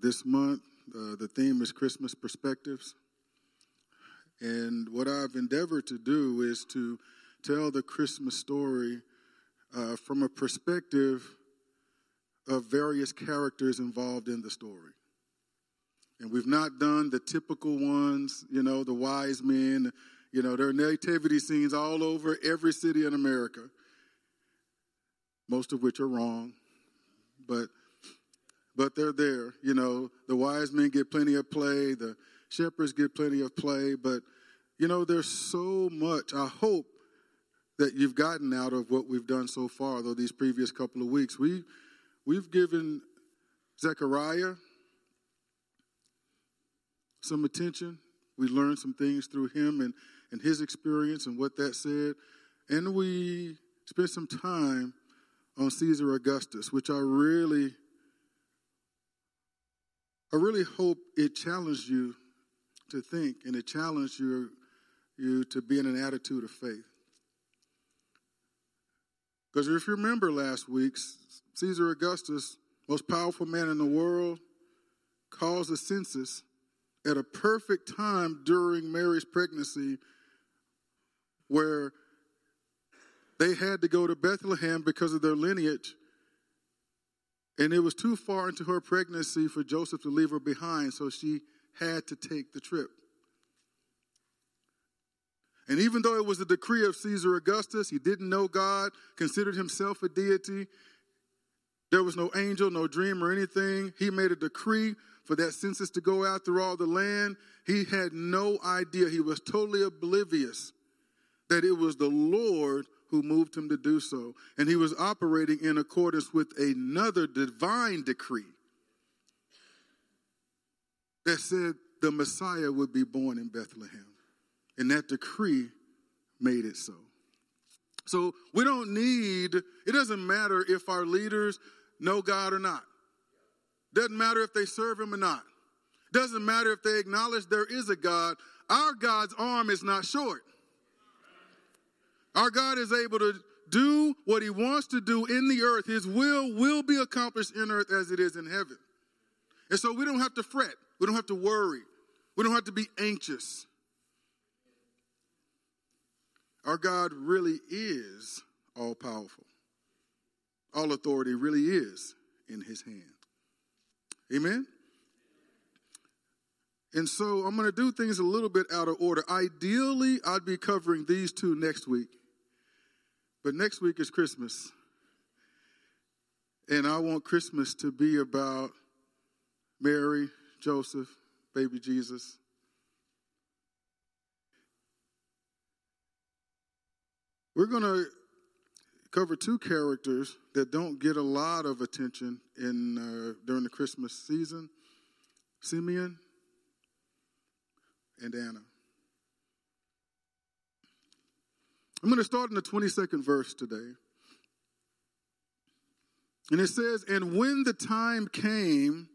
this month. Uh, the theme is Christmas perspectives. And what I've endeavored to do is to tell the Christmas story uh, from a perspective of various characters involved in the story. And we've not done the typical ones, you know, the wise men, you know, there are nativity scenes all over every city in America, most of which are wrong, but but they're there. You know, the wise men get plenty of play, the shepherds get plenty of play, but you know, there's so much. I hope that you've gotten out of what we've done so far, though these previous couple of weeks. We we've given Zechariah some attention. We learned some things through him and, and his experience and what that said. And we spent some time on Caesar Augustus, which I really I really hope it challenged you to think and it challenged you, you to be in an attitude of faith. Because if you remember last week, Caesar Augustus, most powerful man in the world, caused a census at a perfect time during Mary's pregnancy where they had to go to Bethlehem because of their lineage and it was too far into her pregnancy for Joseph to leave her behind, so she had to take the trip. And even though it was the decree of Caesar Augustus, he didn't know God, considered himself a deity. There was no angel, no dream, or anything. He made a decree for that census to go out through all the land. He had no idea. He was totally oblivious that it was the Lord who moved him to do so. And he was operating in accordance with another divine decree that said the Messiah would be born in Bethlehem. And that decree made it so. So we don't need, it doesn't matter if our leaders know God or not. Doesn't matter if they serve him or not. Doesn't matter if they acknowledge there is a God. Our God's arm is not short. Our God is able to do what he wants to do in the earth. His will will be accomplished in earth as it is in heaven. And so we don't have to fret. We don't have to worry. We don't have to be anxious. Our God really is all powerful. All authority really is in his hand. Amen? And so I'm going to do things a little bit out of order. Ideally, I'd be covering these two next week. But next week is Christmas. And I want Christmas to be about Mary, Joseph, baby Jesus. We're going to cover two characters that don't get a lot of attention in uh, during the Christmas season Simeon and Anna. I'm going to start in the 22nd verse today. And it says, And when the time came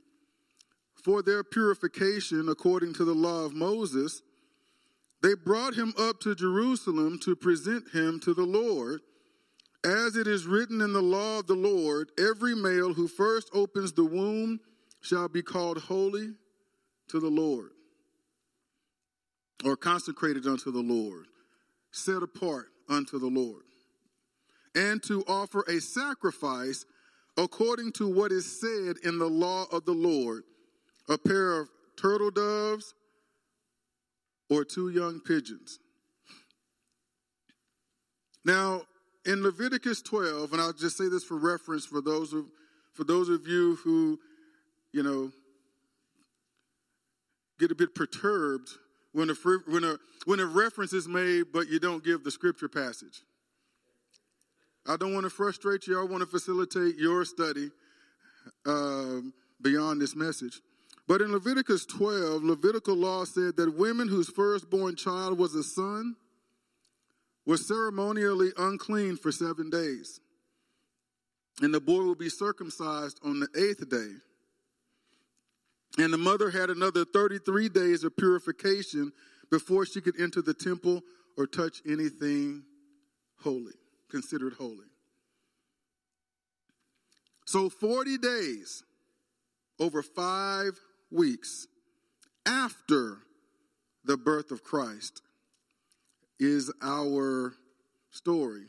for their purification according to the law of Moses, they brought him up to Jerusalem to present him to the Lord. As it is written in the law of the Lord, every male who first opens the womb shall be called holy to the Lord, or consecrated unto the Lord, set apart unto the Lord, and to offer a sacrifice according to what is said in the law of the Lord a pair of turtle doves or two young pigeons. Now, in Leviticus 12, and I'll just say this for reference for those of for those of you who, you know, get a bit perturbed when a, when a, when a reference is made, but you don't give the scripture passage. I don't want to frustrate you. I want to facilitate your study um, beyond this message. But in Leviticus 12, Levitical law said that women whose firstborn child was a son were ceremonially unclean for seven days. And the boy will be circumcised on the eighth day. And the mother had another 33 days of purification before she could enter the temple or touch anything holy, considered holy. So 40 days over five weeks after the birth of Christ is our story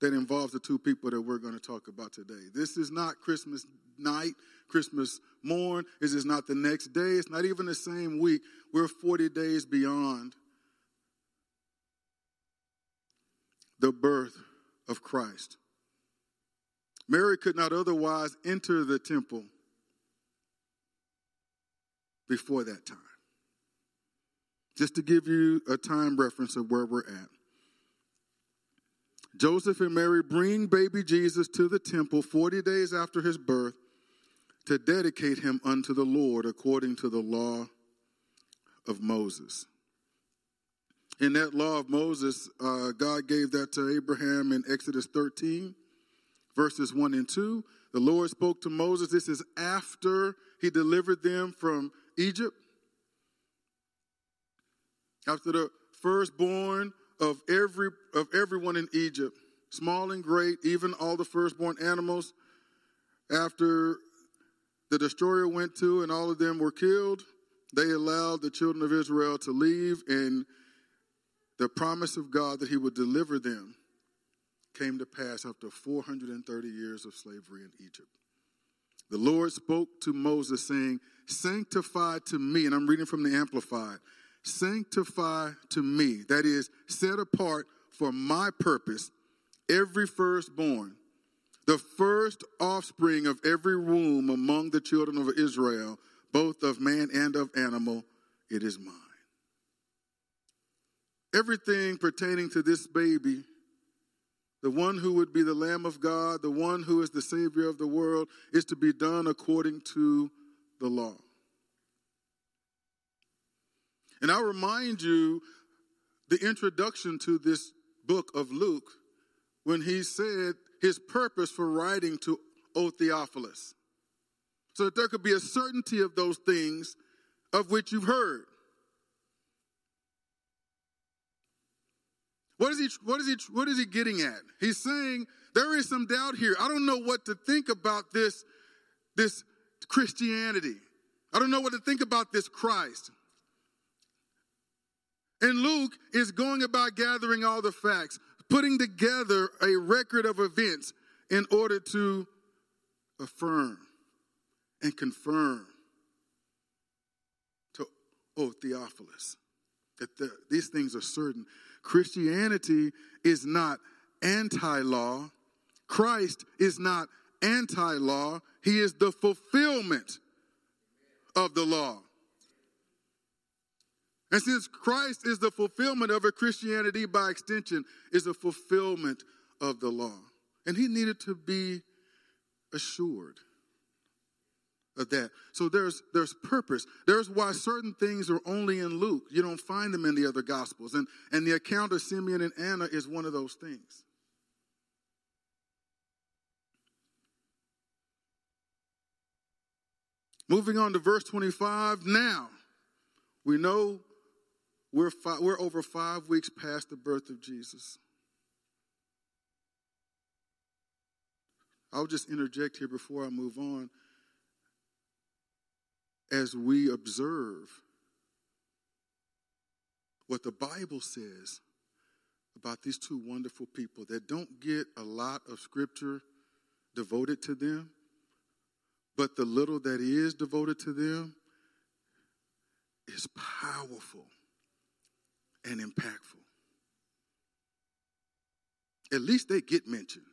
that involves the two people that we're going to talk about today. This is not Christmas night, Christmas morn. This is not the next day. It's not even the same week. We're 40 days beyond the birth of Christ. Mary could not otherwise enter the temple before that time. Just to give you a time reference of where we're at. Joseph and Mary bring baby Jesus to the temple 40 days after his birth to dedicate him unto the Lord according to the law of Moses. In that law of Moses, uh, God gave that to Abraham in Exodus 13, verses 1 and 2. The Lord spoke to Moses. This is after he delivered them from Egypt. After the firstborn of every of everyone in Egypt, small and great, even all the firstborn animals, after the destroyer went to and all of them were killed, they allowed the children of Israel to leave, and the promise of God that He would deliver them came to pass after 430 years of slavery in Egypt. The Lord spoke to Moses, saying, Sanctify to me, and I'm reading from the Amplified, sanctify to me, that is, set apart for my purpose, every firstborn, the first offspring of every womb among the children of Israel, both of man and of animal, it is mine. Everything pertaining to this baby the one who would be the Lamb of God, the one who is the Savior of the world, is to be done according to the law. And I'll remind you the introduction to this book of Luke when he said his purpose for writing to O Theophilus. So that there could be a certainty of those things of which you've heard. What is he what is he what is he getting at? He's saying there is some doubt here. I don't know what to think about this this Christianity. I don't know what to think about this Christ. And Luke is going about gathering all the facts, putting together a record of events in order to affirm and confirm to O Theophilus that the, these things are certain. Christianity is not anti law, Christ is not anti law, He is the fulfillment of the law. And since Christ is the fulfillment of a Christianity by extension is a fulfillment of the law. And he needed to be assured of that. So there's there's purpose. There's why certain things are only in Luke. You don't find them in the other gospels. And and the account of Simeon and Anna is one of those things. Moving on to verse 25. Now, we know we're, five, we're over five weeks past the birth of Jesus. I'll just interject here before I move on as we observe what the Bible says about these two wonderful people that don't get a lot of scripture devoted to them, but the little that is devoted to them is powerful and impactful. At least they get mentioned.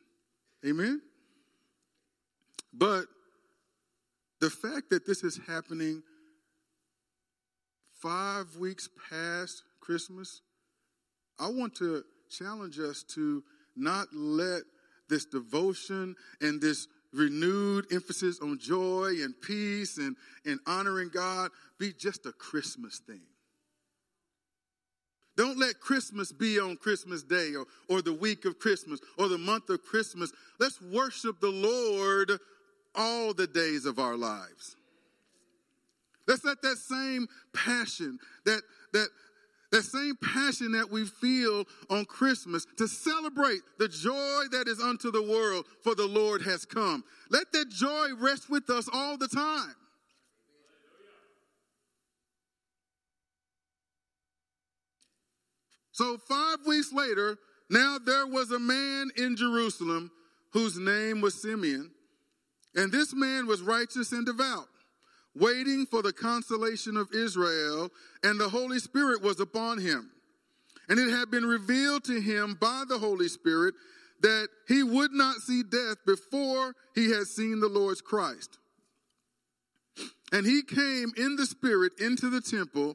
Amen? But the fact that this is happening five weeks past Christmas, I want to challenge us to not let this devotion and this renewed emphasis on joy and peace and, and honoring God be just a Christmas thing. Don't let Christmas be on Christmas Day or, or the week of Christmas or the month of Christmas. Let's worship the Lord all the days of our lives. Let's let that same passion, that, that, that same passion that we feel on Christmas to celebrate the joy that is unto the world, for the Lord has come. Let that joy rest with us all the time. So, five weeks later, now there was a man in Jerusalem whose name was Simeon. And this man was righteous and devout, waiting for the consolation of Israel, and the Holy Spirit was upon him. And it had been revealed to him by the Holy Spirit that he would not see death before he had seen the Lord's Christ. And he came in the Spirit into the temple.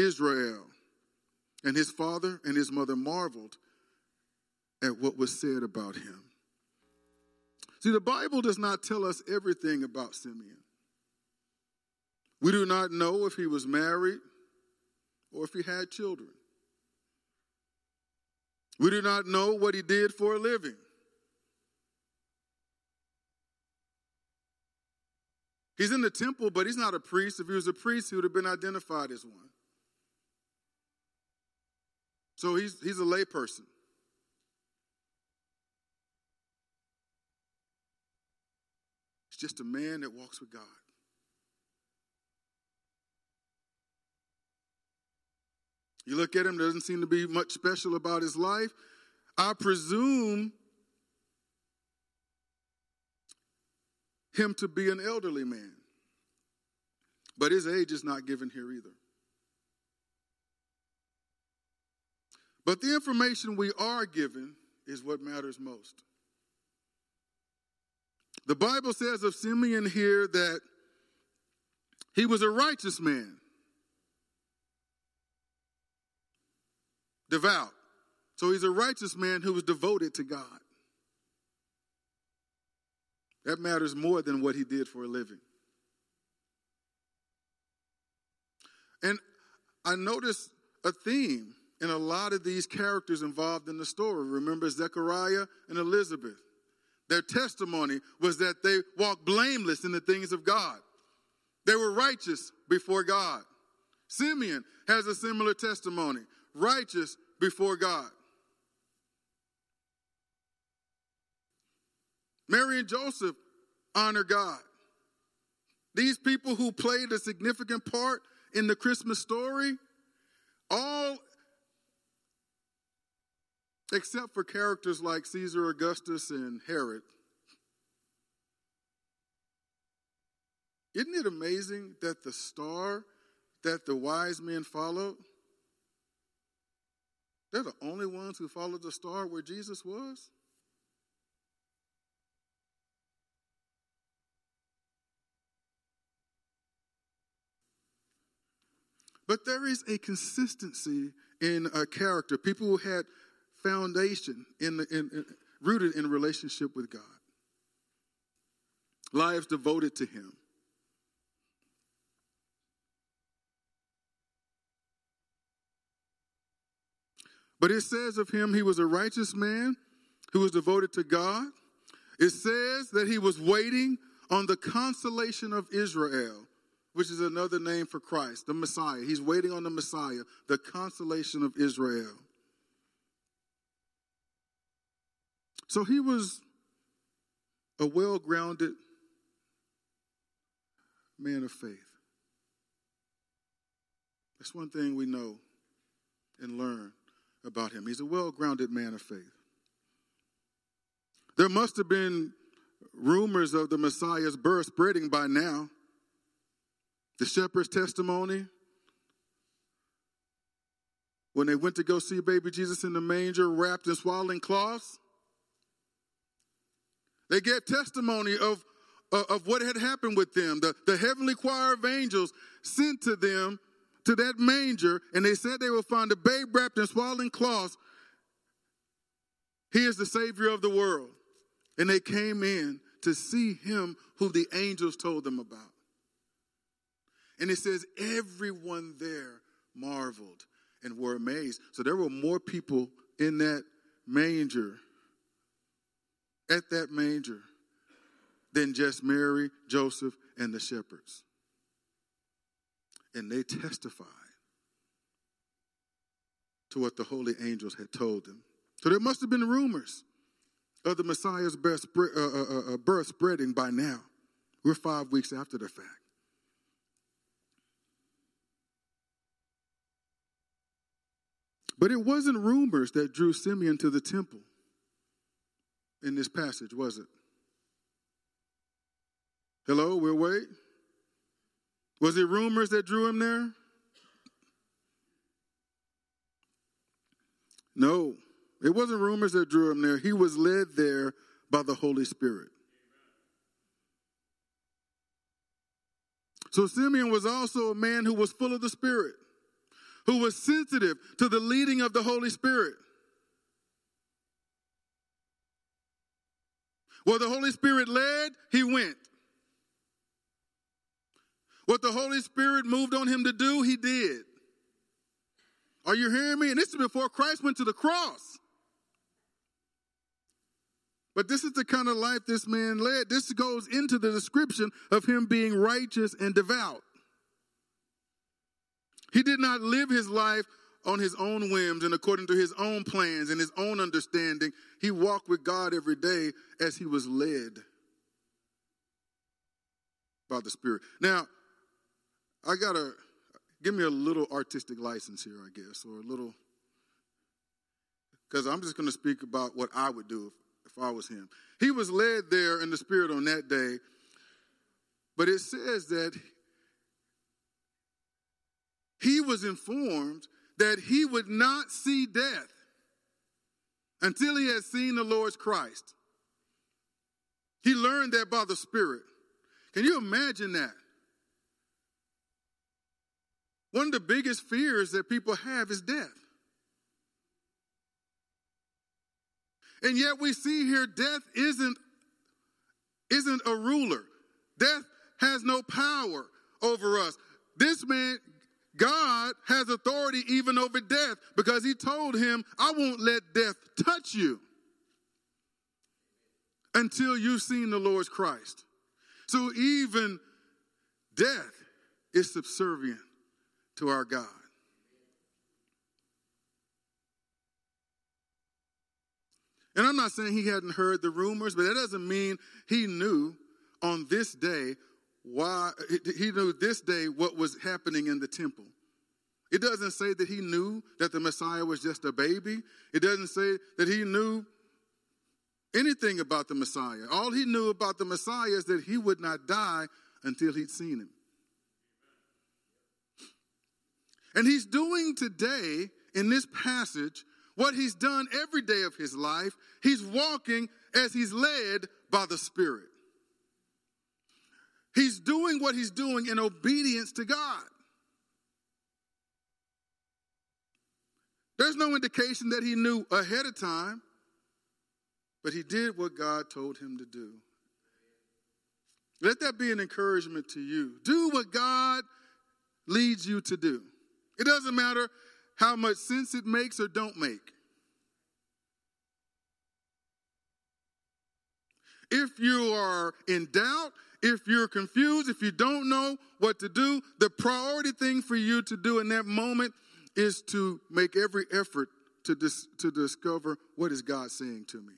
Israel. And his father and his mother marveled at what was said about him. See, the Bible does not tell us everything about Simeon. We do not know if he was married or if he had children. We do not know what he did for a living. He's in the temple, but he's not a priest. If he was a priest, he would have been identified as one. So he's, he's a layperson. He's just a man that walks with God. You look at him, there doesn't seem to be much special about his life. I presume him to be an elderly man. But his age is not given here either. But the information we are given is what matters most. The Bible says of Simeon here that he was a righteous man. devout. So he's a righteous man who was devoted to God. That matters more than what he did for a living. And I noticed a theme in a lot of these characters involved in the story. Remember Zechariah and Elizabeth? Their testimony was that they walked blameless in the things of God. They were righteous before God. Simeon has a similar testimony righteous before God. Mary and Joseph honor God. These people who played a significant part in the Christmas story, all except for characters like Caesar Augustus and Herod. Isn't it amazing that the star that the wise men followed they're the only ones who followed the star where Jesus was. But there is a consistency in a character. People who had foundation in, the, in, in rooted in relationship with God, lives devoted to Him. But it says of him, he was a righteous man who was devoted to God. It says that he was waiting on the consolation of Israel, which is another name for Christ, the Messiah. He's waiting on the Messiah, the consolation of Israel. So he was a well grounded man of faith. That's one thing we know and learn about him. He's a well grounded man of faith. There must have been rumors of the Messiah's birth spreading by now. The shepherd's testimony, when they went to go see baby Jesus in the manger wrapped in swaddling cloths, they gave testimony of, uh, of what had happened with them. The, the heavenly choir of angels sent to them to that manger and they said they would find a babe wrapped in swaddling cloths. He is the Savior of the world. And they came in to see him who the angels told them about. And it says, everyone there marveled and were amazed. So there were more people in that manger, at that manger, than just Mary, Joseph, and the shepherds. And they testified to what the holy angels had told them. So there must have been rumors of the Messiah's birth, uh, uh, uh, birth spreading by now. We're five weeks after the fact. But it wasn't rumors that drew Simeon to the temple in this passage, was it? Hello, we'll wait. Was it rumors that drew him there? No, it wasn't rumors that drew him there. He was led there by the Holy Spirit. So Simeon was also a man who was full of the Spirit who was sensitive to the leading of the Holy Spirit. Where the Holy Spirit led, he went. What the Holy Spirit moved on him to do, he did. Are you hearing me? And this is before Christ went to the cross. But this is the kind of life this man led. This goes into the description of him being righteous and devout. He did not live his life on his own whims and according to his own plans and his own understanding. He walked with God every day as he was led by the Spirit. Now, I got to give me a little artistic license here, I guess, or a little, because I'm just to speak about what I would do if, if I was him. He was led there in the Spirit on that day, but it says that he was informed that he would not see death until he had seen the Lord's Christ. He learned that by the Spirit. Can you imagine that? One of the biggest fears that people have is death. And yet we see here death isn't, isn't a ruler. Death has no power over us. This man God has authority even over death because he told him, I won't let death touch you until you've seen the Lord's Christ. So even death is subservient to our God. And I'm not saying he hadn't heard the rumors, but that doesn't mean he knew on this day why he knew this day what was happening in the temple. It doesn't say that he knew that the Messiah was just a baby. It doesn't say that he knew anything about the Messiah. All he knew about the Messiah is that he would not die until he'd seen him. And he's doing today in this passage what he's done every day of his life. He's walking as he's led by the Spirit. He's doing what he's doing in obedience to God. There's no indication that he knew ahead of time, but he did what God told him to do. Let that be an encouragement to you. Do what God leads you to do. It doesn't matter how much sense it makes or don't make. If you are in doubt, if you're confused, if you don't know what to do, the priority thing for you to do in that moment is to make every effort to, dis- to discover what is God saying to me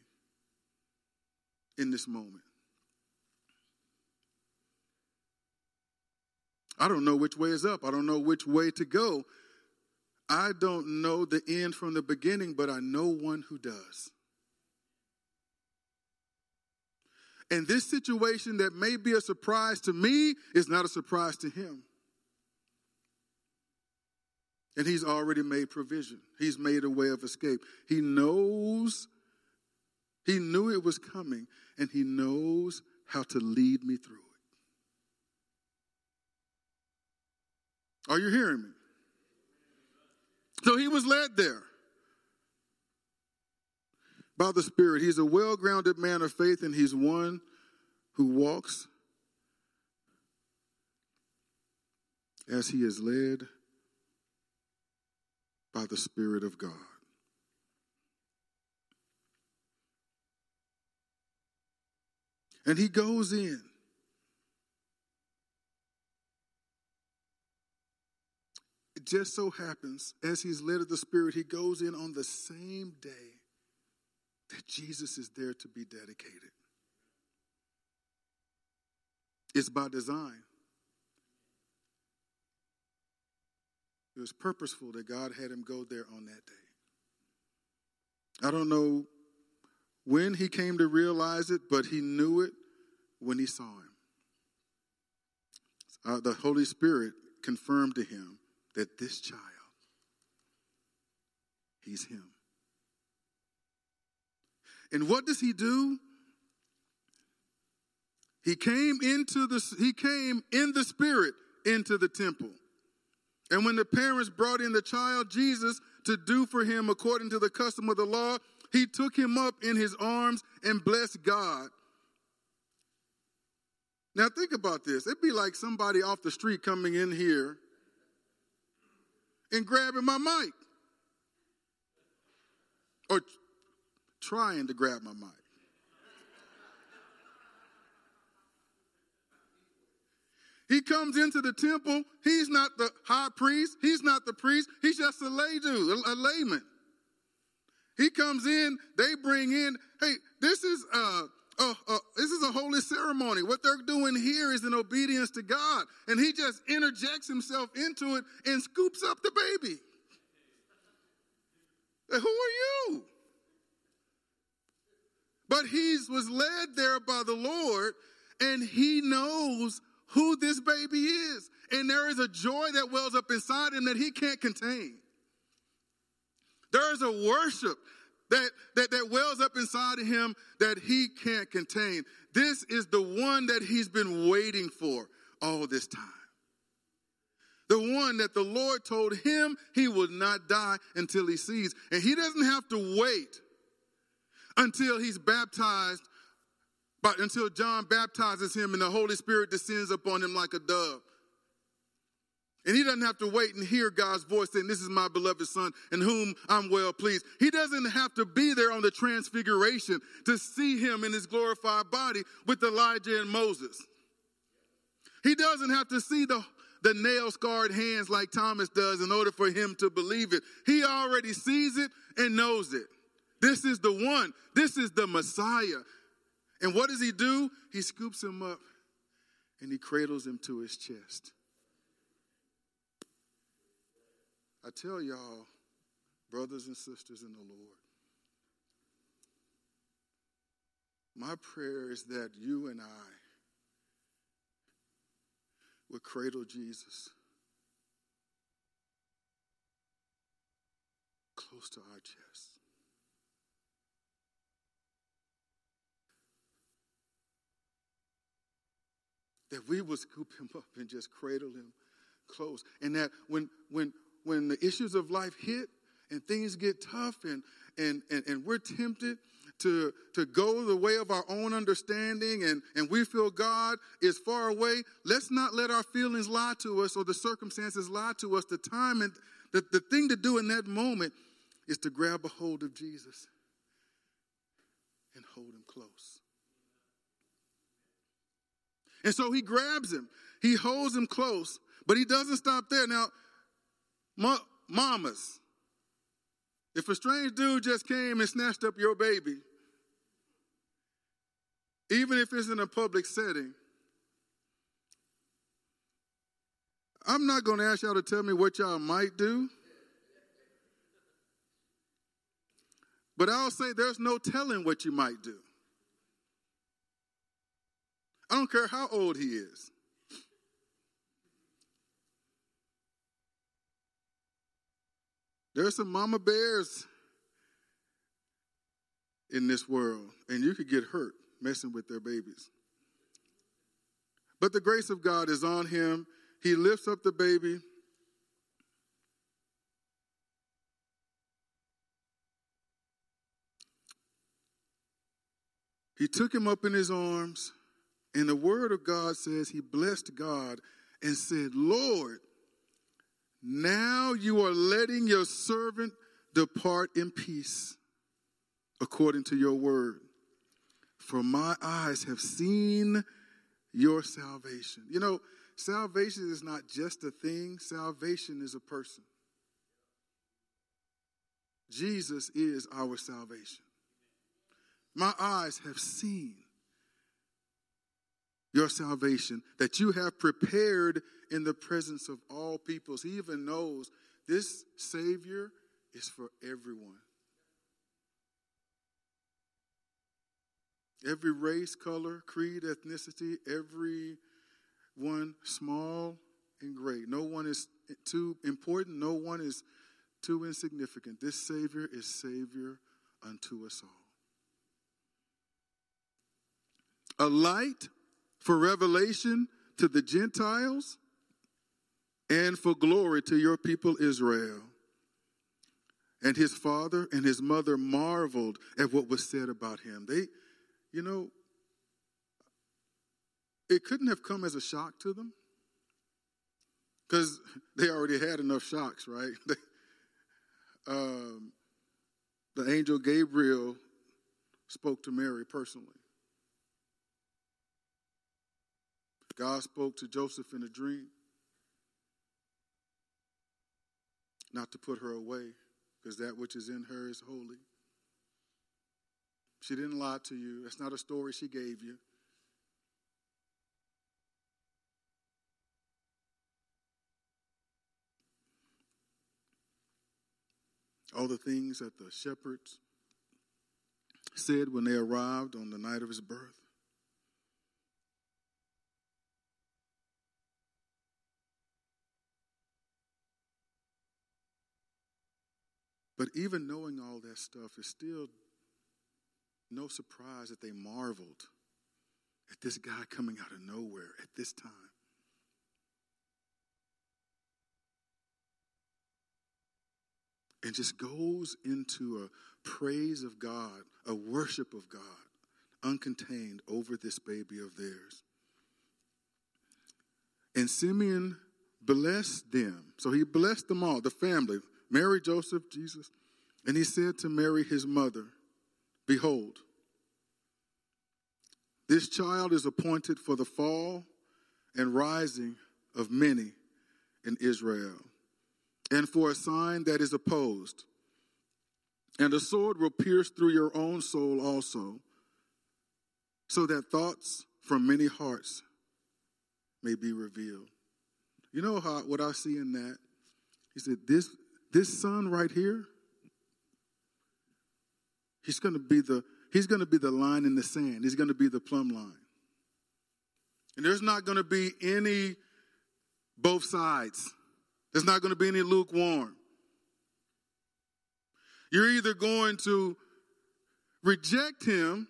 in this moment. I don't know which way is up. I don't know which way to go. I don't know the end from the beginning, but I know one who does. And this situation that may be a surprise to me is not a surprise to him. And he's already made provision. He's made a way of escape. He knows, he knew it was coming, and he knows how to lead me through it. Are you hearing me? So he was led there by the Spirit. He's a well grounded man of faith, and he's one who walks as he is led by the Spirit of God. And he goes in. It just so happens, as he's led of the Spirit, he goes in on the same day that Jesus is there to be dedicated. It's by design. It was purposeful that God had him go there on that day. I don't know when he came to realize it, but he knew it when he saw him. Uh, the Holy Spirit confirmed to him that this child, he's him. And what does he do? He came into the he came in the spirit into the temple. And when the parents brought in the child Jesus to do for him according to the custom of the law, he took him up in his arms and blessed God. Now think about this. It'd be like somebody off the street coming in here and grabbing my mic. Or trying to grab my mic. He comes into the temple. He's not the high priest. He's not the priest. He's just a lay dude, a, layman. He comes in. They bring in. Hey, this is uh, uh, uh, this is a holy ceremony. What they're doing here is in obedience to God, and he just interjects himself into it and scoops up the baby. Who are you? But he was led there by the Lord, and he knows who this baby is. And there is a joy that wells up inside him that he can't contain. There is a worship that, that, that wells up inside of him that he can't contain. This is the one that he's been waiting for all this time. The one that the Lord told him he would not die until he sees. And he doesn't have to wait until he's baptized but until John baptizes him and the Holy Spirit descends upon him like a dove. And he doesn't have to wait and hear God's voice saying, This is my beloved son in whom I'm well pleased. He doesn't have to be there on the transfiguration to see him in his glorified body with Elijah and Moses. He doesn't have to see the, the nail scarred hands like Thomas does in order for him to believe it. He already sees it and knows it. This is the one, this is the Messiah. And what does he do? He scoops him up and he cradles him to his chest. I tell y'all, brothers and sisters in the Lord, my prayer is that you and I would cradle Jesus close to our chest. That we would scoop him up and just cradle him close. And that when when when the issues of life hit and things get tough and and and, and we're tempted to, to go the way of our own understanding and, and we feel God is far away, let's not let our feelings lie to us or the circumstances lie to us. The time and the, the thing to do in that moment is to grab a hold of Jesus and hold him close. And so he grabs him, he holds him close, but he doesn't stop there. Now, ma- mamas, if a strange dude just came and snatched up your baby, even if it's in a public setting, I'm not going to ask y'all to tell me what y'all might do. But I'll say there's no telling what you might do. I don't care how old he is. There are some mama bears in this world, and you could get hurt messing with their babies. But the grace of God is on him. He lifts up the baby. He took him up in his arms. And the word of God says he blessed God and said, Lord, Now you are letting your servant depart in peace according to your word. For my eyes have seen your salvation. You know, salvation is not just a thing, salvation is a person. Jesus is our salvation. My eyes have seen your salvation that you have prepared in the presence of all peoples. He even knows this Savior is for everyone. Every race, color, creed, ethnicity, every one small and great. No one is too important, no one is too insignificant. This Savior is Savior unto us all. A light for revelation to the Gentiles and for glory to your people Israel. And his father and his mother marveled at what was said about him. They, you know, it couldn't have come as a shock to them because they already had enough shocks, right? um, the angel Gabriel spoke to Mary personally. God spoke to Joseph in a dream not to put her away because that which is in her is holy. She didn't lie to you. That's not a story she gave you. All the things that the shepherds said when they arrived on the night of his birth. But even knowing all that stuff is still no surprise that they marveled at this guy coming out of nowhere at this time. And just goes into a praise of God, a worship of God, uncontained over this baby of theirs. And Simeon blessed them. So he blessed them all, the family, Mary, Joseph, Jesus. And he said to Mary, his mother, Behold, this child is appointed for the fall and rising of many in Israel, and for a sign that is opposed. And a sword will pierce through your own soul also, so that thoughts from many hearts may be revealed. You know how what I see in that? He said, This this son right here, he's going to be the he's going to be the line in the sand. He's going to be the plumb line. And there's not going to be any both sides. There's not going to be any lukewarm. You're either going to reject him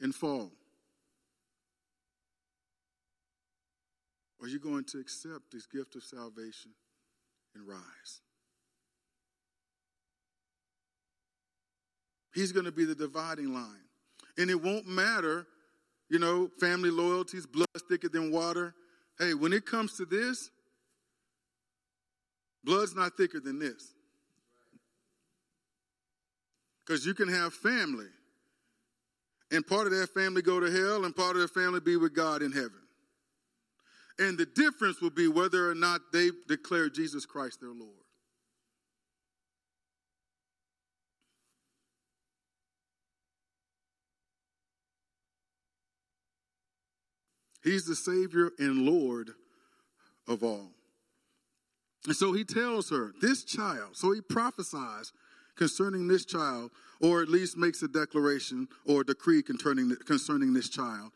and fall. Are you going to accept this gift of salvation and rise? He's going to be the dividing line. And it won't matter, you know, family loyalties, blood thicker than water. Hey, when it comes to this, blood's not thicker than this. Because you can have family, and part of that family go to hell, and part of their family be with God in heaven. And the difference will be whether or not they declare Jesus Christ their Lord. He's the Savior and Lord of all. And so he tells her, This child, so he prophesies concerning this child, or at least makes a declaration or decree concerning, concerning this child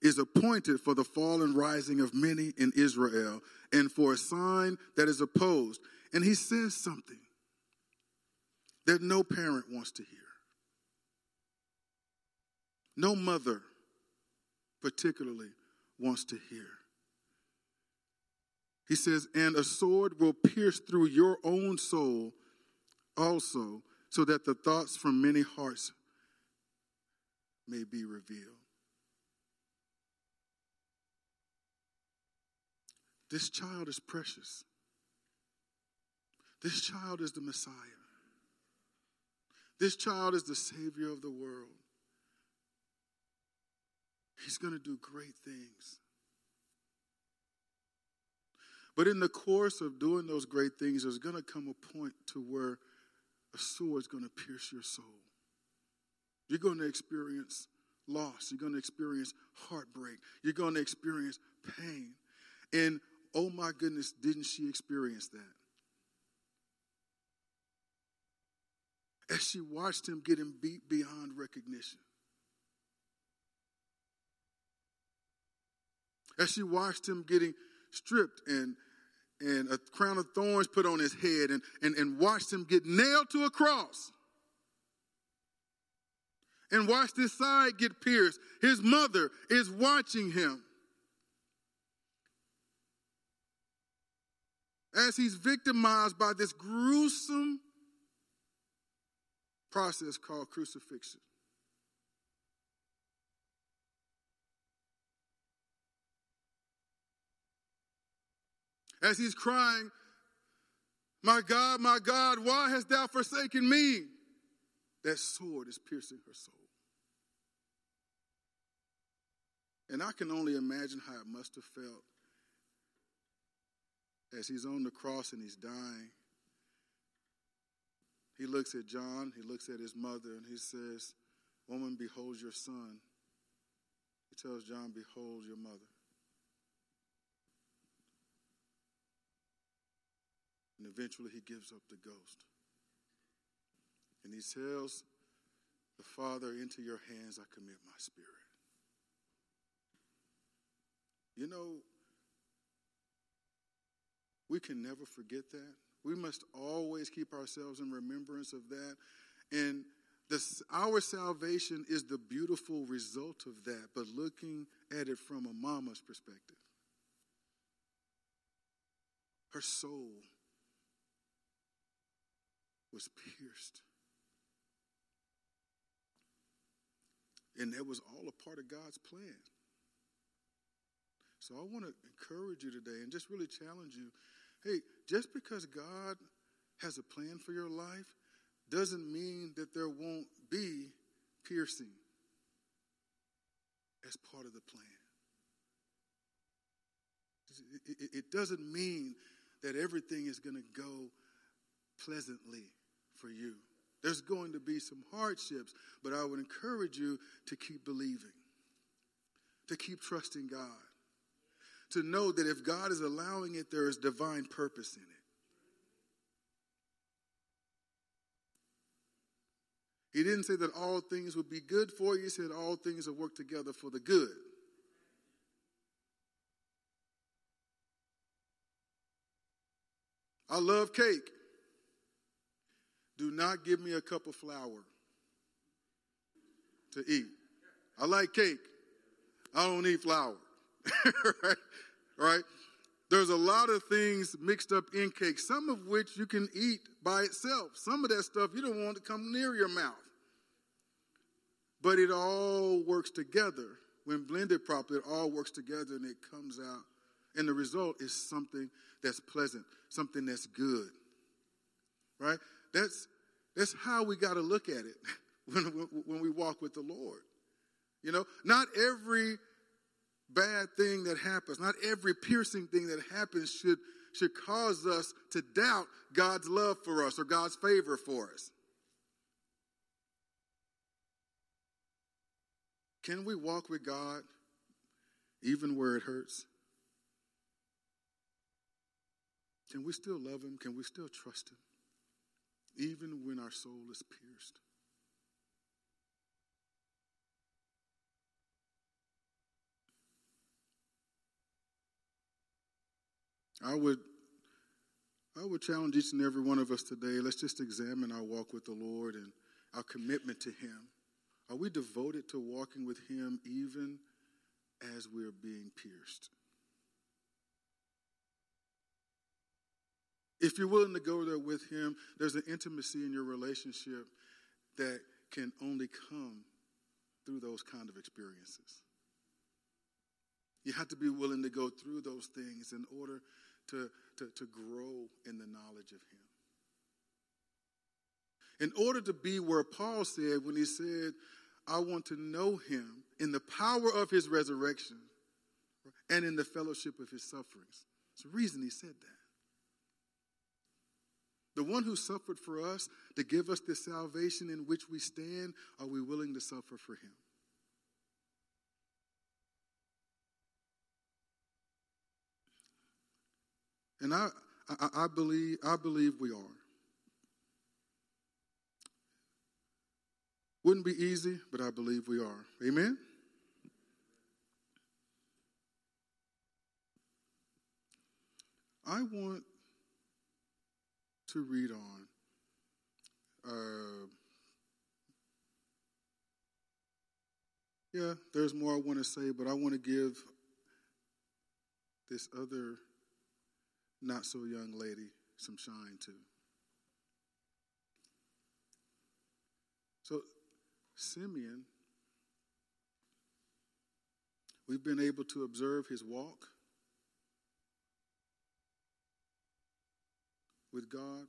is appointed for the fall and rising of many in Israel and for a sign that is opposed. And he says something that no parent wants to hear. No mother, particularly, wants to hear. He says, And a sword will pierce through your own soul also, so that the thoughts from many hearts may be revealed. This child is precious. This child is the Messiah. This child is the Savior of the world. He's going to do great things. But in the course of doing those great things, there's going to come a point to where a sword is going to pierce your soul. You're going to experience loss. You're going to experience heartbreak. You're going to experience pain. And oh my goodness, didn't she experience that? As she watched him getting beat beyond recognition. As she watched him getting stripped and and a crown of thorns put on his head and, and, and watched him get nailed to a cross and watched his side get pierced. His mother is watching him. As he's victimized by this gruesome process called crucifixion. As he's crying, My God, my God, why hast thou forsaken me? That sword is piercing her soul. And I can only imagine how it must have felt as he's on the cross and he's dying. He looks at John, he looks at his mother, and he says, Woman, behold your son. He tells John, Behold your mother. And eventually he gives up the ghost. And he tells the Father, Into your hands I commit my spirit. You know, we can never forget that. We must always keep ourselves in remembrance of that. And this, our salvation is the beautiful result of that, but looking at it from a mama's perspective. Her soul was pierced. And that was all a part of God's plan. So I want to encourage you today and just really challenge you. Hey, just because God has a plan for your life doesn't mean that there won't be piercing as part of the plan. It doesn't mean that everything is going to go pleasantly for you. There's going to be some hardships, but I would encourage you to keep believing, to keep trusting God, to know that if God is allowing it, there is divine purpose in it. He didn't say that all things would be good for you, he said all things will work together for the good. I love cake. Do not give me a cup of flour to eat. I like cake. I don't eat flour. right? Right? There's a lot of things mixed up in cake, some of which you can eat by itself. Some of that stuff you don't want to come near your mouth. But it all works together. When blended properly, it all works together and it comes out. And the result is something that's pleasant, something that's good. Right? That's, that's how we got to look at it when, when we walk with the Lord. You know, not every bad thing that happens, not every piercing thing that happens should, should cause us to doubt God's love for us or God's favor for us. Can we walk with God even where it hurts? Can we still love Him? Can we still trust Him? even when our soul is pierced. I would I would challenge each and every one of us today. Let's just examine our walk with the Lord and our commitment to Him. Are we devoted to walking with Him even as we're being pierced? If you're willing to go there with Him, there's an intimacy in your relationship that can only come through those kind of experiences. You have to be willing to go through those things in order to, to, to grow in the knowledge of Him. In order to be where Paul said when he said, I want to know Him in the power of His resurrection and in the fellowship of His sufferings. It's the reason he said that. The one who suffered for us to give us the salvation in which we stand, are we willing to suffer for him? And I, I, I, believe, I believe we are. Wouldn't be easy, but I believe we are. Amen? I want to read on. Uh, yeah, there's more I want to say, but I want to give this other not so young lady some shine too. So, Simeon, we've been able to observe his walk with God.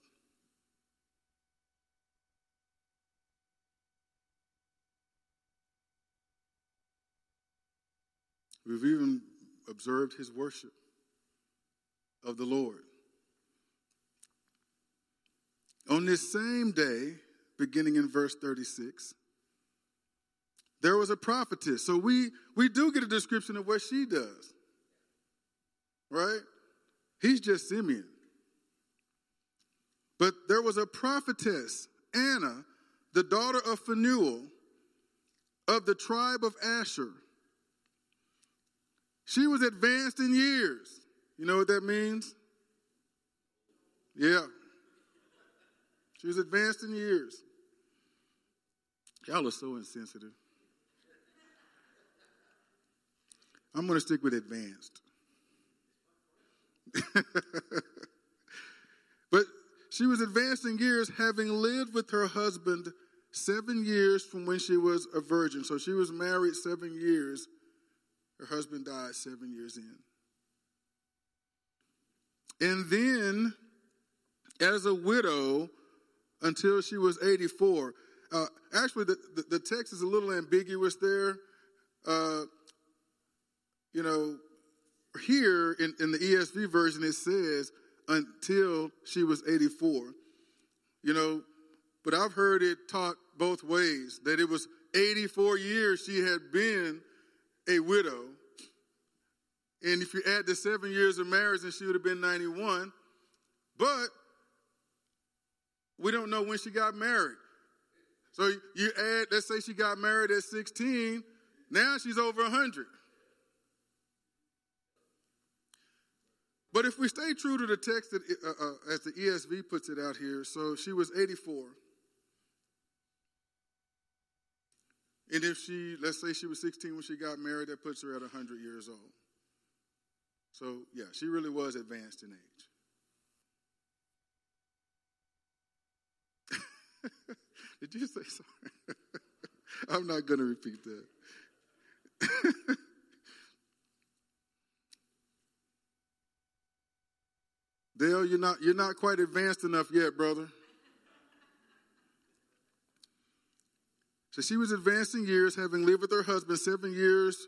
We've even observed his worship of the Lord. On this same day, beginning in verse 36, there was a prophetess. So we, we do get a description of what she does. Right? He's just Simeon. But there was a prophetess, Anna, the daughter of Phanuel, of the tribe of Asher. She was advanced in years. You know what that means? Yeah. She was advanced in years. Y'all are so insensitive. I'm going to stick with advanced. but she was advanced in years, having lived with her husband seven years from when she was a virgin. So she was married seven years. Her husband died seven years in. And then, as a widow, until she was 84. Uh, actually, the, the, the, text is a little ambiguous there. Uh, you know, here in, in the ESV version, it says, until she was 84. You know, but I've heard it taught both ways that it was 84 years she had been a widow. And if you add the seven years of marriage, then she would have been 91. But we don't know when she got married. So you add, let's say she got married at 16, now she's over 100. But if we stay true to the text that, uh, uh, as the ESV puts it out here, so she was 84. And if she, let's say she was 16 when she got married, that puts her at 100 years old. So, yeah, she really was advanced in age. Did you say sorry? I'm not going to repeat that. Dale, you're not, you're not quite advanced enough yet, brother. So she was advancing years, having lived with her husband seven years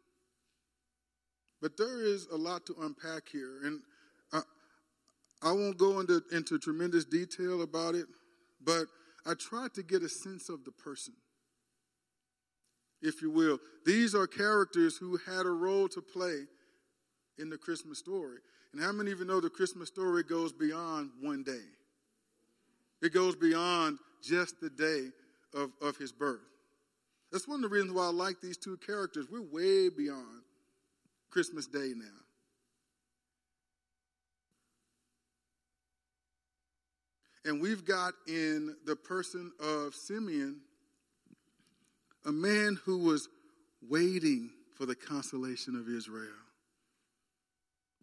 But there is a lot to unpack here. And I, I won't go into, into tremendous detail about it, but I tried to get a sense of the person, if you will. These are characters who had a role to play in the Christmas story. And how many of you know the Christmas story goes beyond one day? It goes beyond just the day of, of his birth. That's one of the reasons why I like these two characters. We're way beyond Christmas Day now. And we've got in the person of Simeon a man who was waiting for the consolation of Israel.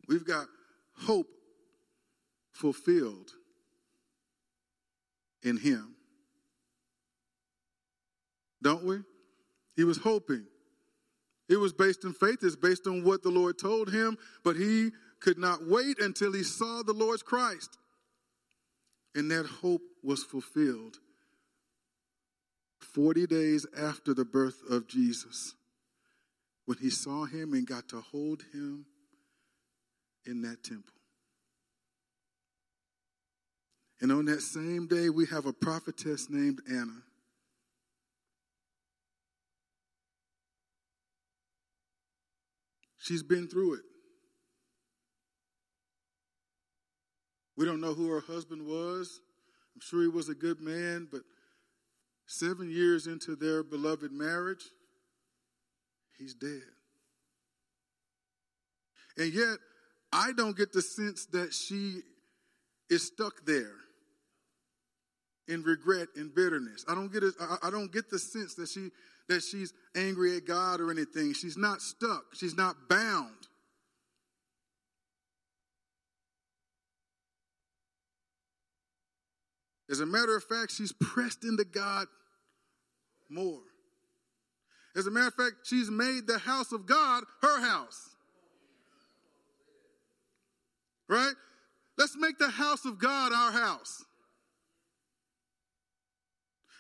We've got hope fulfilled in him. Don't we? He was hoping. It was based in faith, it's based on what the Lord told him, but he could not wait until he saw the Lord's Christ. And that hope was fulfilled 40 days after the birth of Jesus when he saw him and got to hold him in that temple. And on that same day, we have a prophetess named Anna. She's been through it. We don't know who her husband was. I'm sure he was a good man, but seven years into their beloved marriage, he's dead. And yet, I don't get the sense that she is stuck there in regret and bitterness. I don't get it, I don't get the sense that she that she's angry at God or anything. She's not stuck. She's not bound. As a matter of fact, she's pressed into God more. As a matter of fact, she's made the house of God her house. Right? Let's make the house of God our house.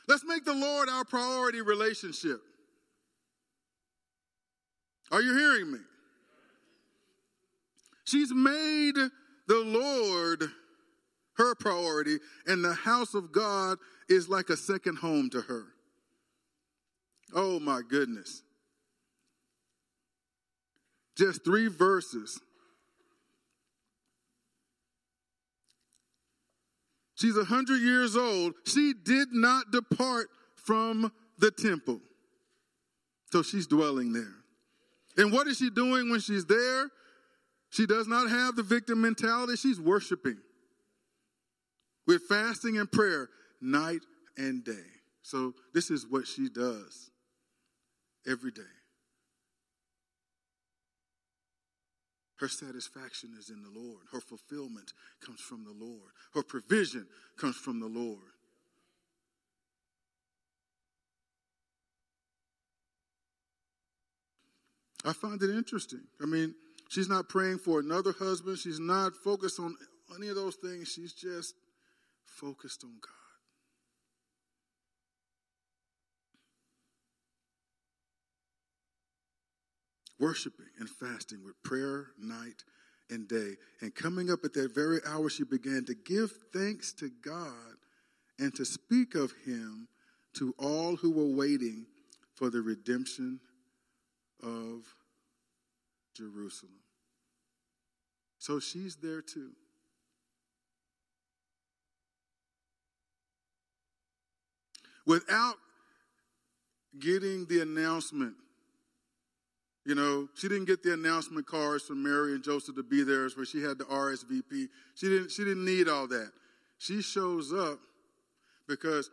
Let's make the Lord our priority relationship. Are you hearing me? She's made the Lord her priority, and the house of God is like a second home to her. Oh my goodness. Just three verses. She's a hundred years old. She did not depart from the temple. So she's dwelling there. And what is she doing when she's there? She does not have the victim mentality. She's worshiping with fasting and prayer night and day. So this is what she does every day. Her satisfaction is in the Lord. Her fulfillment comes from the Lord. Her provision comes from the Lord. I find it interesting. I mean, she's not praying for another husband. She's not focused on any of those things. She's just focused on God. Worshiping and fasting with prayer night and day. And coming up at that very hour, she began to give thanks to God and to speak of him to all who were waiting for the redemption of Jerusalem. So she's there too. Without getting the announcement, you know, she didn't get the announcement cards from Mary and Joseph to be there where she had the RSVP. She didn't, she didn't need all that. She shows up because,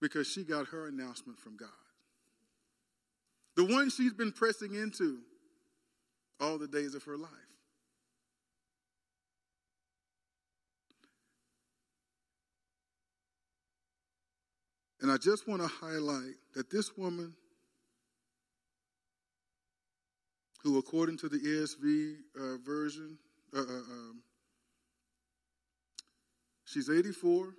because she got her announcement from God. The one she's been pressing into all the days of her life. And I just want to highlight that this woman, who, according to the ESV uh, version, uh, uh, um, she's 84.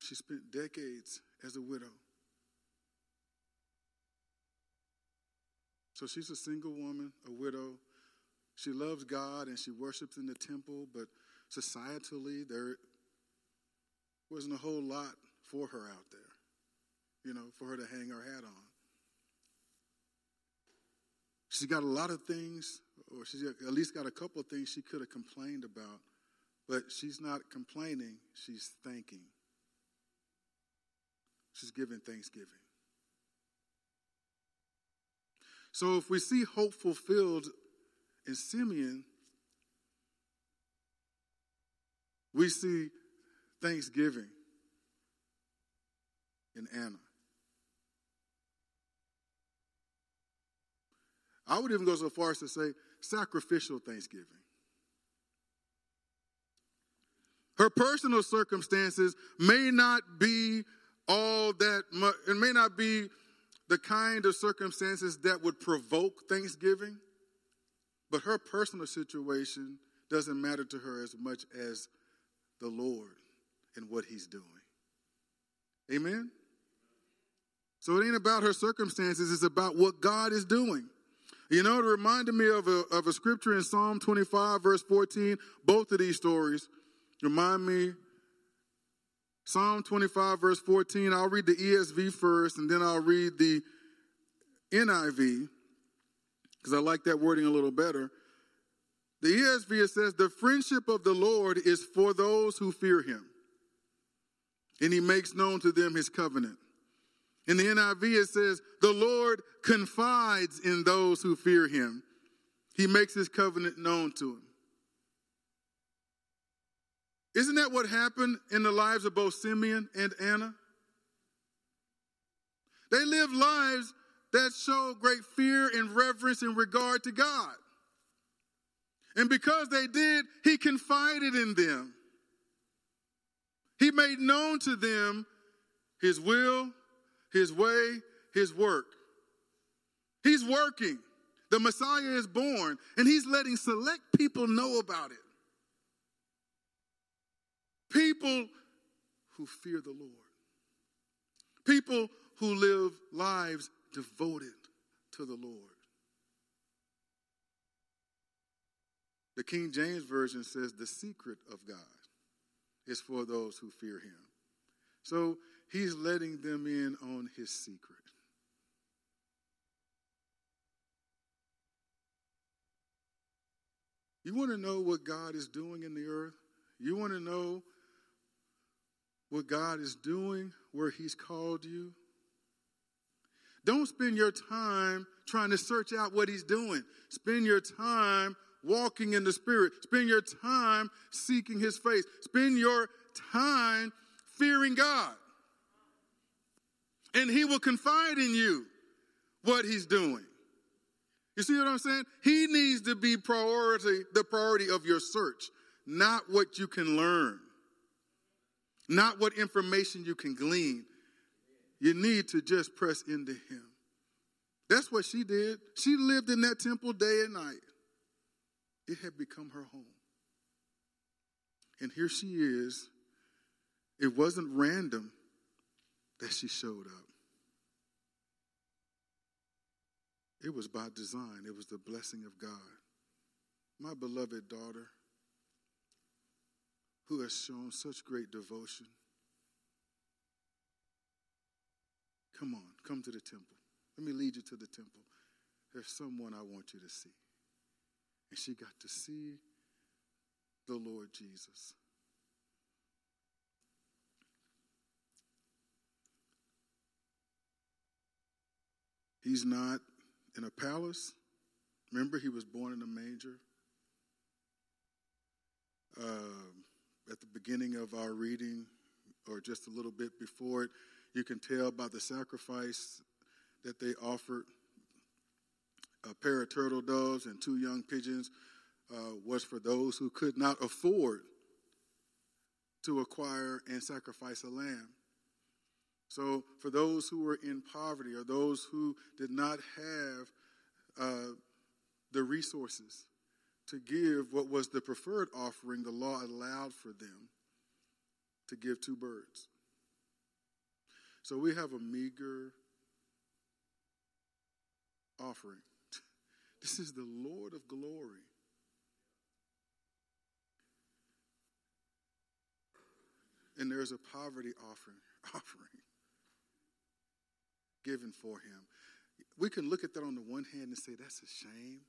She spent decades as a widow. So she's a single woman, a widow. She loves God and she worships in the temple, but societally, there wasn't a whole lot for her out there, you know, for her to hang her hat on. She's got a lot of things, or she's at least got a couple of things she could have complained about, but she's not complaining, she's thanking. She's giving thanksgiving. So if we see hope fulfilled in Simeon, we see thanksgiving in Anna. I would even go so far as to say sacrificial thanksgiving. Her personal circumstances may not be all that much, it may not be the kind of circumstances that would provoke thanksgiving, but her personal situation doesn't matter to her as much as the Lord and what He's doing. Amen? So it ain't about her circumstances, it's about what God is doing. You know, it reminded me of a, of a scripture in Psalm 25, verse 14. Both of these stories remind me. Psalm 25, verse 14. I'll read the ESV first, and then I'll read the NIV, because I like that wording a little better. The ESV says, The friendship of the Lord is for those who fear him, and he makes known to them his covenant. In the NIV, it says, The Lord confides in those who fear him. He makes his covenant known to him. Isn't that what happened in the lives of both Simeon and Anna? They lived lives that showed great fear and reverence in regard to God. And because they did, he confided in them. He made known to them his will, his way, his work. He's working. The Messiah is born, and he's letting select people know about it. People who fear the Lord. People who live lives devoted to the Lord. The King James Version says the secret of God is for those who fear him. So He's letting them in on his secret. You want to know what God is doing in the earth? You want to know what God is doing where He's called you? Don't spend your time trying to search out what He's doing. Spend your time walking in the Spirit. Spend your time seeking His face. Spend your time fearing God and he will confide in you what he's doing. You see what I'm saying? He needs to be priority, the priority of your search, not what you can learn, not what information you can glean. You need to just press into him. That's what she did. She lived in that temple day and night. It had become her home. And here she is. It wasn't random that she showed up. It was by design, it was the blessing of God. My beloved daughter, who has shown such great devotion, come on, come to the temple. Let me lead you to the temple. There's someone I want you to see. And she got to see the Lord Jesus. He's not in a palace. Remember, he was born in a manger. Uh, at the beginning of our reading, or just a little bit before it, you can tell by the sacrifice that they offered. A pair of turtle doves and two young pigeons uh, was for those who could not afford to acquire and sacrifice a lamb. So, for those who were in poverty or those who did not have uh, the resources to give what was the preferred offering, the law allowed for them to give two birds. So, we have a meager offering. This is the Lord of glory. And there's a poverty offering offering given for him. We can look at that on the one hand and say, that's a shame.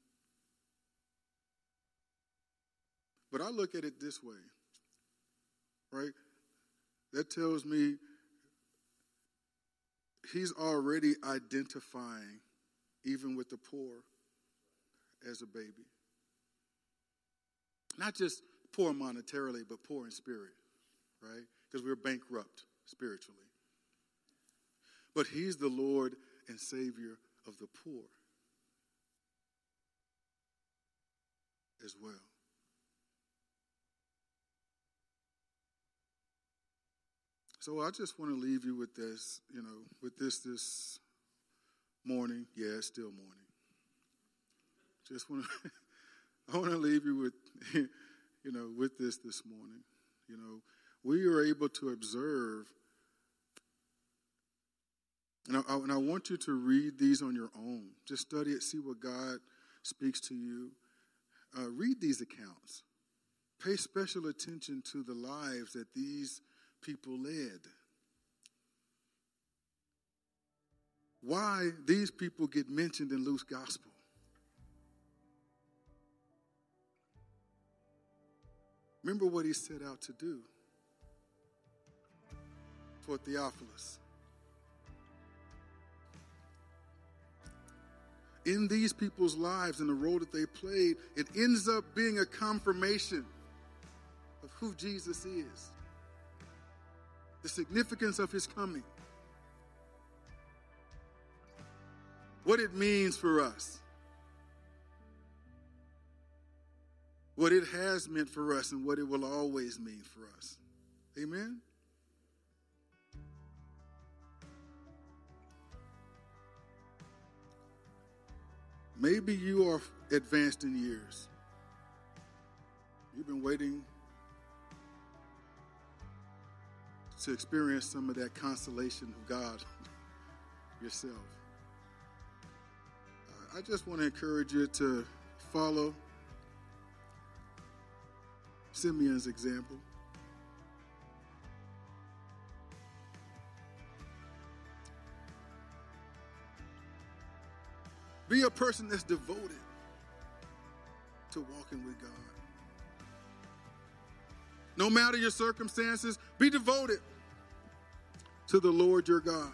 But I look at it this way, right? That tells me he's already identifying, even with the poor, as a baby. Not just poor monetarily, but poor in spirit, right? Because we're bankrupt spiritually. But he's the Lord and Savior of the poor as well. So I just want to leave you with this, you know, with this this morning. Yeah, it's still morning. Just want to, I want to leave you with, you know, with this this morning. You know, we are able to observe, and I, and I want you to read these on your own. Just study it, see what God speaks to you. Uh, read these accounts. Pay special attention to the lives that these people led. Why these people get mentioned in Luke's gospel. Remember what he set out to do for Theophilus. In these people's lives and the role that they played, it ends up being a confirmation of who Jesus is the significance of his coming, what it means for us, what it has meant for us, and what it will always mean for us. Amen? Maybe you are advanced in years. You've been waiting to experience some of that consolation of God yourself. I just want to encourage you to follow Simeon's example. Be a person that's devoted to walking with God. No matter your circumstances, be devoted to the Lord your God.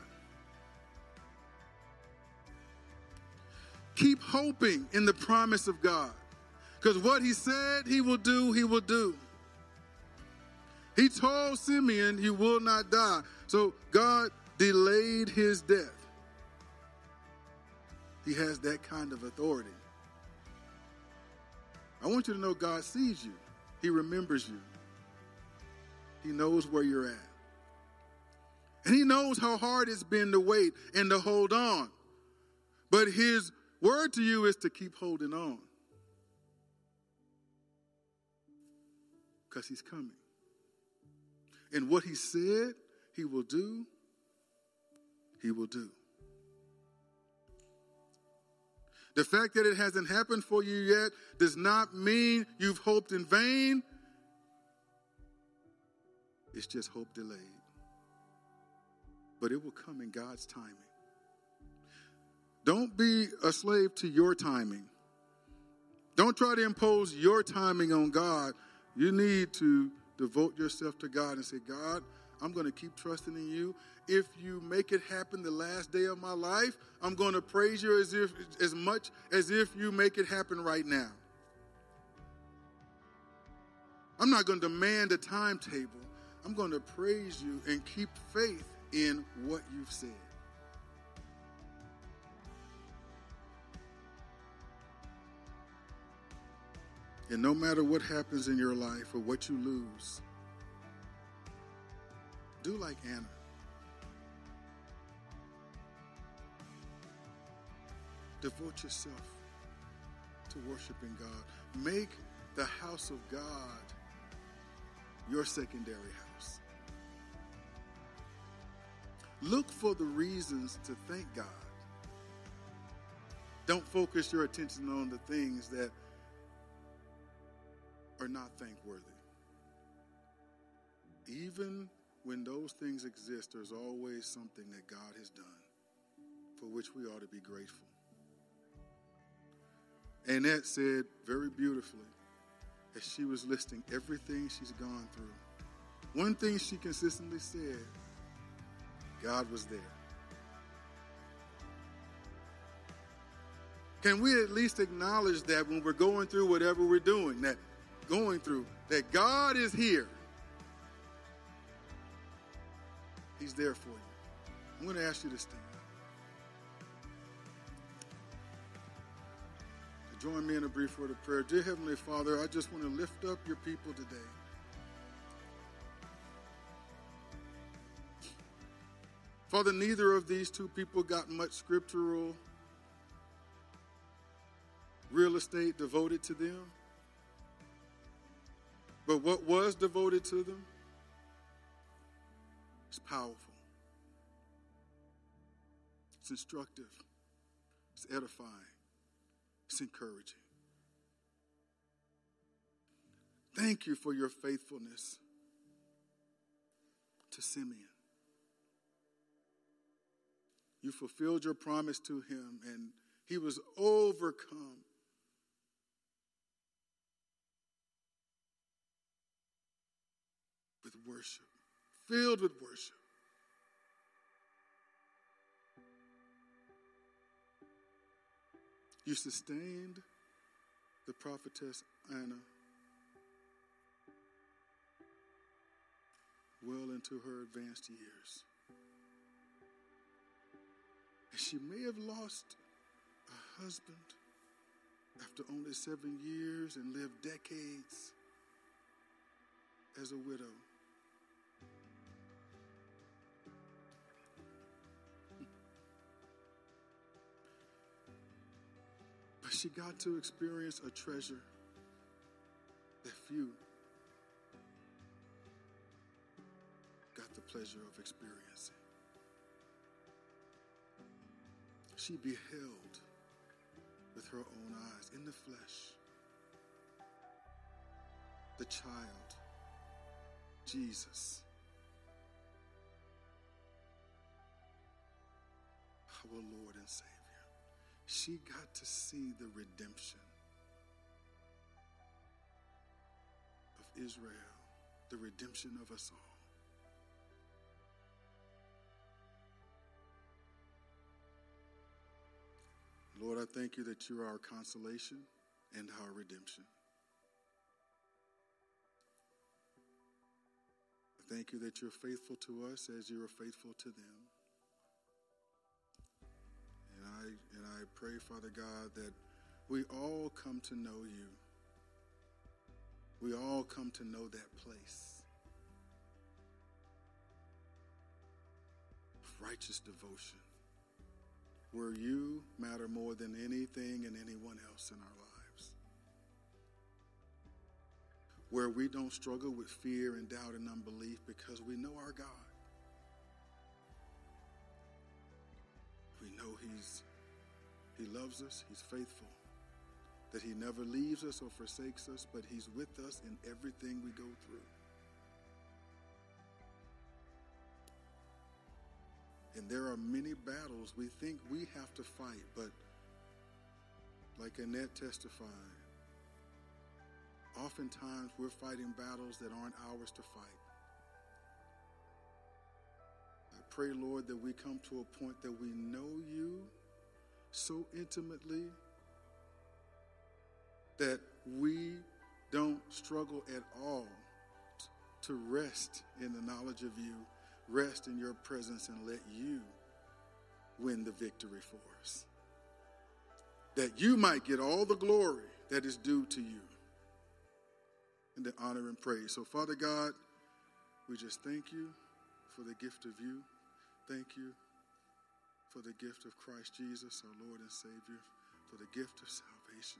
Keep hoping in the promise of God. Because what he said he will do, he will do. He told Simeon he will not die. So God delayed his death. He has that kind of authority. I want you to know God sees you, He remembers you. He knows where you're at. And He knows how hard it's been to wait and to hold on. But His word to you is to keep holding on. Because He's coming. And what He said He will do, He will do. The fact that it hasn't happened for you yet does not mean you've hoped in vain it's just hope delayed. But it will come in God's timing. Don't be a slave to your timing. Don't try to impose your timing on God. You need to devote yourself to God and say, God, I'm going to keep trusting in you. If you make it happen the last day of my life, I'm going to praise you as if as much as if you make it happen right now. I'm not going to demand a timetable. I'm going to praise you and keep faith in what you've said. And no matter what happens in your life or what you lose, do like Anna. Devote yourself to worshiping God. Make the house of God your secondary house. Look for the reasons to thank God. Don't focus your attention on the things that are not thankworthy. Even when those things exist, there's always something that God has done for which we ought to be grateful. Annette said very beautifully as she was listing everything she's gone through. One thing she consistently said God was there. Can we at least acknowledge that when we're going through whatever we're doing, that going through, that God is here? He's there for you. I'm going to ask you to stand. Join me in a brief word of prayer. Dear Heavenly Father, I just want to lift up your people today. Father, neither of these two people got much scriptural real estate devoted to them. But what was devoted to them is powerful, it's instructive, it's edifying, it's encouraging. Thank you for your faithfulness to Simeon. You fulfilled your promise to him, and he was overcome. With worship, filled with worship. You sustained the prophetess Anna well into her advanced years. And she may have lost a husband after only seven years and lived decades as a widow. She got to experience a treasure that few got the pleasure of experiencing. She beheld with her own eyes in the flesh the child, Jesus, our Lord and Savior. She got to see the redemption of Israel, the redemption of us all. Lord, I thank you that you are our consolation and our redemption. I thank you that you're faithful to us as you are faithful to them. And I and pray, Father God, that we all come to know you. We all come to know that place. Righteous devotion where you matter more than anything and anyone else in our lives. Where we don't struggle with fear and doubt and unbelief because we know our God. We know He's He loves us, He's faithful, that He never leaves us or forsakes us, but He's with us in everything we go through. And there are many battles we think we have to fight, but like Annette testified, oftentimes we're fighting battles that aren't ours to fight. I pray, Lord, that we come to a point that we know you so intimately that we don't struggle at all to rest in the knowledge of you rest in your presence and let you win the victory for us. That you might get all the glory that is due to you and the honor and praise. So, Father God, we just thank you for the gift of you. Thank you for the gift of Christ Jesus, our Lord and Savior, for the gift of salvation,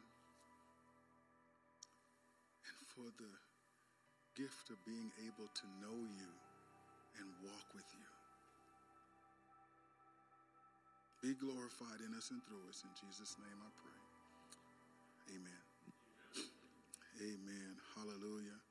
and for the gift of being able to know you and walk with you. Be glorified in us and through us. In Jesus' name I pray. Amen. Amen. Hallelujah.